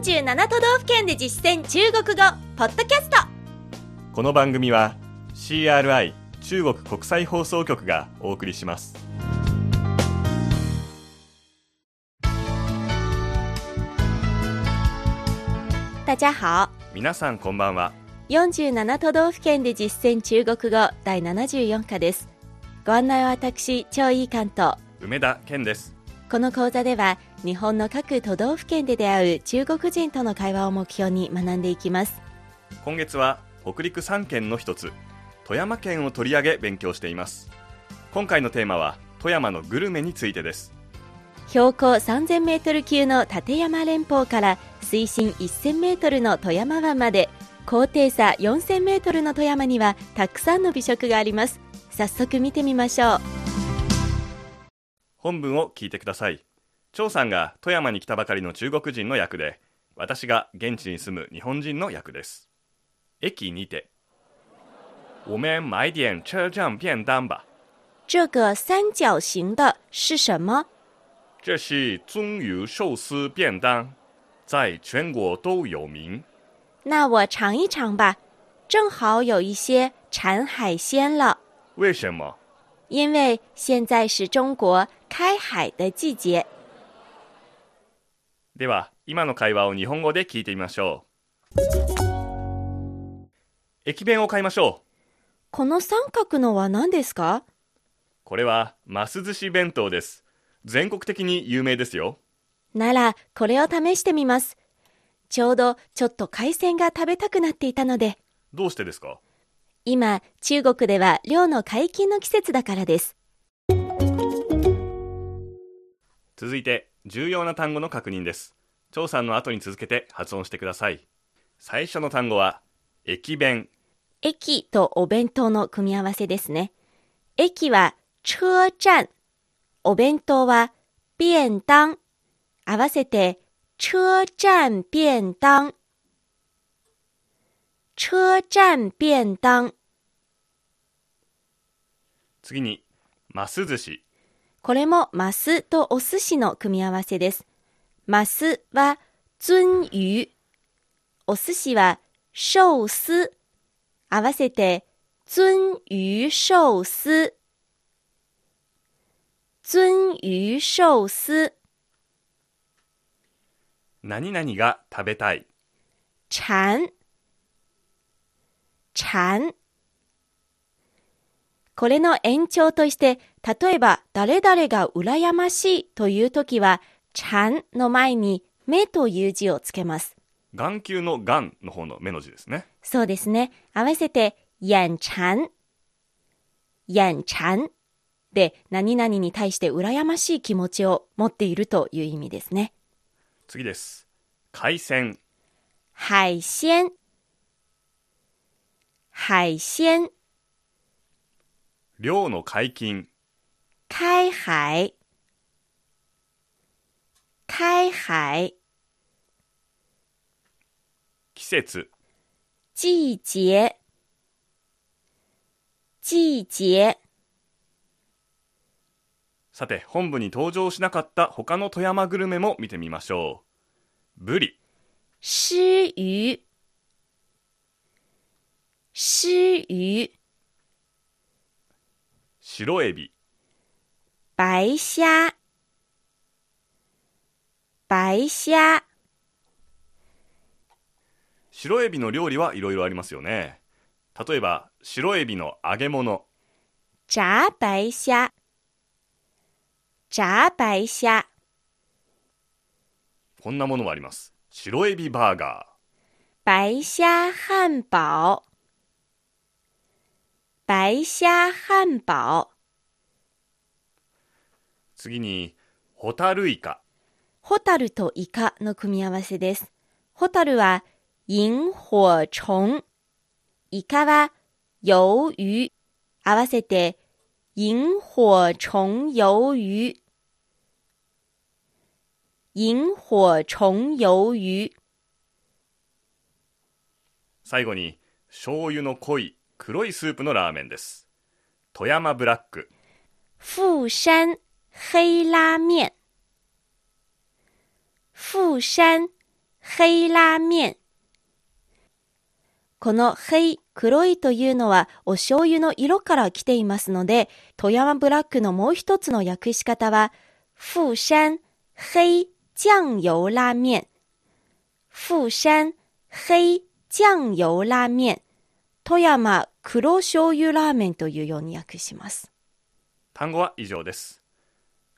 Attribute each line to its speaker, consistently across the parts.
Speaker 1: 47都道府県で実践中国語ポッドキャスト。
Speaker 2: この番組は CRI 中国国際放送局がお送りします。
Speaker 1: 大家好。
Speaker 2: 皆さんこんばんは。
Speaker 1: 47都道府県で実践中国語第74課です。ご案内は私張井関東
Speaker 2: 梅田健です。
Speaker 1: この講座では日本の各都道府県で出会う中国人との会話を目標に学んでいきます。
Speaker 2: 今月は北陸3県の一つ富山県を取り上げ勉強しています。今回のテーマは富山のグルメについてです。
Speaker 1: 標高3000メートル級の立山連峰から水深1000メートルの富山湾まで高低差4000メートルの富山にはたくさんの美食があります。早速見てみましょう。
Speaker 2: 本文を聞いてください張さんが富山に来たばかりの中国人の役で私が現地に住む日本人の役です。駅にて。我们买点车站便当吧
Speaker 1: 这个三角形的是什么？
Speaker 2: 这是棕鱼寿司便当。在全国都有名。
Speaker 1: 那我尝一尝吧。正好有一些馋海鲜了。
Speaker 2: 为什么？
Speaker 1: 因为现在是中国开海的季节
Speaker 2: では今の会話を日本語で聞いてみましょう。駅弁を買いましょう。
Speaker 1: この三角のは何ですか？
Speaker 2: これはます寿司弁当です。全国的に有名ですよ。
Speaker 1: ならこれを試してみます。ちょうどちょっと海鮮が食べたくなっていたので。
Speaker 2: どうしてですか？
Speaker 1: 今中国では漁の解禁の季節だからです。
Speaker 2: 続いて重要な単語の確認です。張さんの後に続けて発音してください。最初の単語は駅弁。
Speaker 1: 駅とお弁当の組み合わせですね。駅は車站お弁当は便当合わせて車站便当車站便当
Speaker 2: 次にます寿司
Speaker 1: これもマスとお寿司の組み合わせです。マスは鳟魚。お寿司は寿司。合わせて鳟魚寿司。鳟魚寿司。
Speaker 2: 何々が食べたい
Speaker 1: 馋。馋。これの延長として、例えば誰々が羨ましいというときは、ちゃんの前に目という字をつけます。
Speaker 2: 眼球の眼の方の目の字ですね
Speaker 1: そうですね。合わせて、眼馋。眼馋で、何々に対して羨ましい気持ちを持っているという意味ですね。
Speaker 2: 次です海鮮
Speaker 1: 海鮮。海鮮。
Speaker 2: 漁の解禁
Speaker 1: 開海。開海。
Speaker 2: 季節
Speaker 1: 季節。季節。
Speaker 2: さて本部に登場しなかった他の富山グルメも見てみましょうブリ
Speaker 1: 吃魚。吃魚。
Speaker 2: 白エビ
Speaker 1: 白蝦。白蝦。
Speaker 2: 白エビの料理はいろいろありますよね例えば白エビの揚げ物
Speaker 1: 炸白蝦。炸白蝦。
Speaker 2: こんなものもあります白エビバーガ
Speaker 1: 白蝦漢堡。白蝦漢堡。
Speaker 2: ー次にホタルイカ
Speaker 1: ホタルとイカの組み合わせです。ホタルは萤火虫。イカは鱿魚。合わせて萤火虫鱿魚。萤火虫鱿魚。
Speaker 2: 最後に醤油の濃い黒いスープのラーメンです富山ブラック
Speaker 1: 富山黑拉面。富山黑拉面。この黑、黒いというのはお醤油の色から来ていますので、富山ブラックのもう一つの訳し方は、富山黑酱油拉面。富山黑酱油拉面。富山黒醤油ラーメンというように訳します。
Speaker 2: 単語は以上です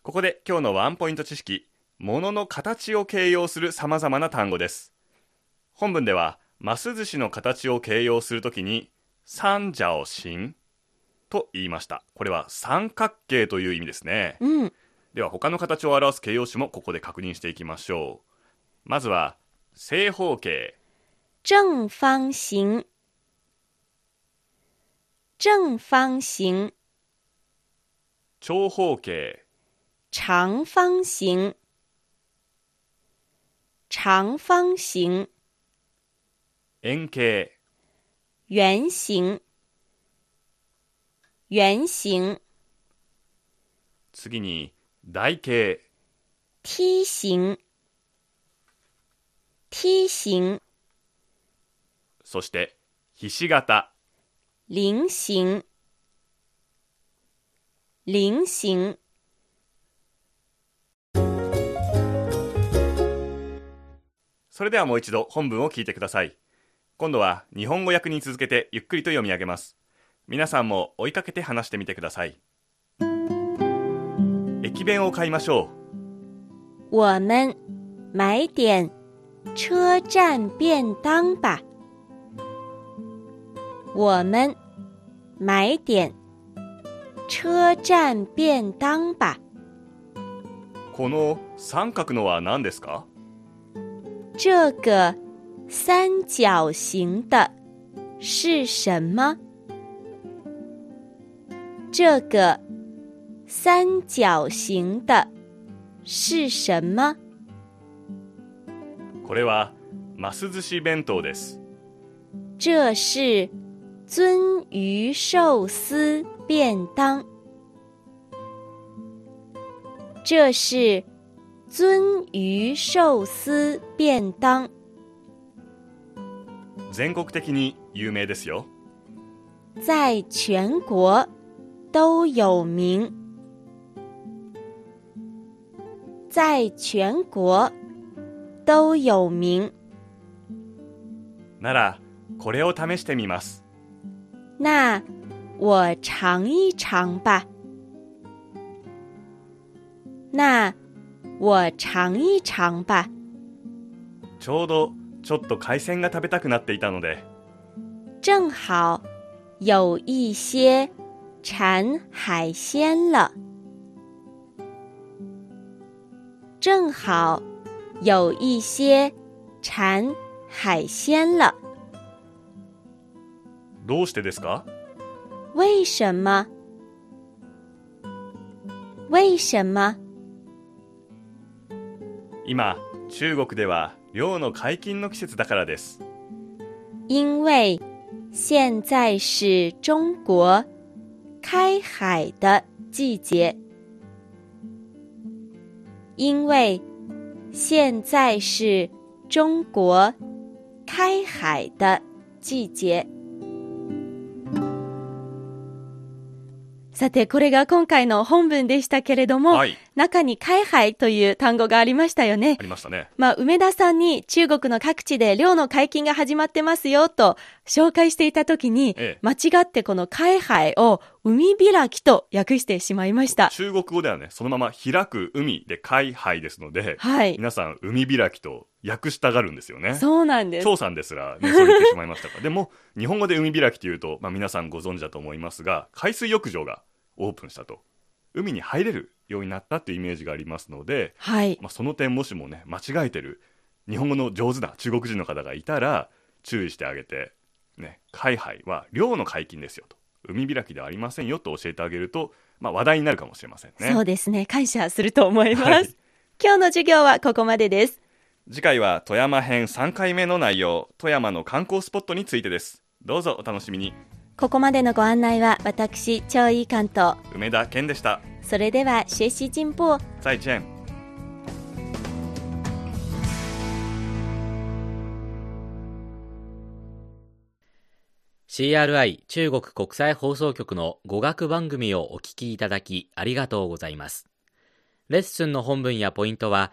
Speaker 2: ここで今日のワンポイント知識物の形を形容するさまざまな単語です本文ではます寿司の形を形容するときに三角形と言いましたこれは三角形という意味ですね
Speaker 1: うん。
Speaker 2: では他の形を表す形容詞もここで確認していきましょうまずは正方形
Speaker 1: 正方形。正方形。
Speaker 2: 長方形
Speaker 1: 长方形。长方形。
Speaker 2: 円形
Speaker 1: 圆形。圆形。
Speaker 2: 次に台形
Speaker 1: 梯形。梯形。
Speaker 2: そしてひし形
Speaker 1: 菱形。菱形。
Speaker 2: それではもう一度本文を聞いてください今度は日本語訳に続けてゆっくりと読み上げます皆さんも追いかけて話してみてください駅弁を買いましょ
Speaker 1: 我们买点车站便当吧。我们买点车站便当吧。
Speaker 2: うこの三角のは何ですか
Speaker 1: 这个三角形的是什么？这个三角形的是什么？
Speaker 2: これはます寿司弁当です
Speaker 1: 这是 鳟鱼寿司便当。这是鳟鱼寿司便当。
Speaker 2: 全国的に有名ですよ
Speaker 1: 在全国都有名，在全国都有名。
Speaker 2: ならこれを試してみます
Speaker 1: 那我尝一尝吧。那我尝一尝吧。
Speaker 2: ちょうどちょっと海鮮が食べたくなっていたので
Speaker 1: 正好有一些馋海鲜了。正好有一些馋海鲜了。
Speaker 2: どうしてですか？
Speaker 1: 为什么？为什么？
Speaker 2: 今中国では漁の解禁の季節だからです
Speaker 1: 因为现在是中国开海的季节。因为现在是中国开海的季節。さて、これが今回の本文でしたけれども、
Speaker 2: はい
Speaker 1: 中に開海という単語がありましたよね
Speaker 2: あ。りましたね
Speaker 1: まあ、梅田さんに中国の各地で漁の解禁が始まってますよと紹介していたときに、
Speaker 2: ええ
Speaker 1: 間違ってこの開海を海開きと訳してしまいました。
Speaker 2: 中国語ではねそのまま開く海で開杯ですので、
Speaker 1: はい。
Speaker 2: 皆さん海開きと訳したがるんですよね
Speaker 1: そうなんです。
Speaker 2: 張さんですら、ね、そう言ってしまいましたがでも日本語で海開きというと、まあ、皆さんご存知だと思いますが海水浴場がオープンしたと海に入れるようになったっていうイメージがありますので、
Speaker 1: はい。
Speaker 2: まあ、その点もしもね間違えてる日本語の上手な中国人の方がいたら注意してあげて、ね、海杯は漁の解禁ですよと海開きではありませんよと教えてあげると、まあ、話題になるかもしれませんね
Speaker 1: そうですね。感謝すると思います。
Speaker 2: はい
Speaker 1: 今日の授業はここまでです。
Speaker 2: 次回は富山編3回目の内容富山の観光スポットについてです。どうぞお楽しみに。
Speaker 1: ここまでのご案内は私超いい関東
Speaker 2: 梅田健でした。
Speaker 1: それでは学習進歩
Speaker 2: 再见。
Speaker 3: ー CRI 中国国際放送局の語学番組をお聞きいただきありがとうございます。レッスンの本文やポイントは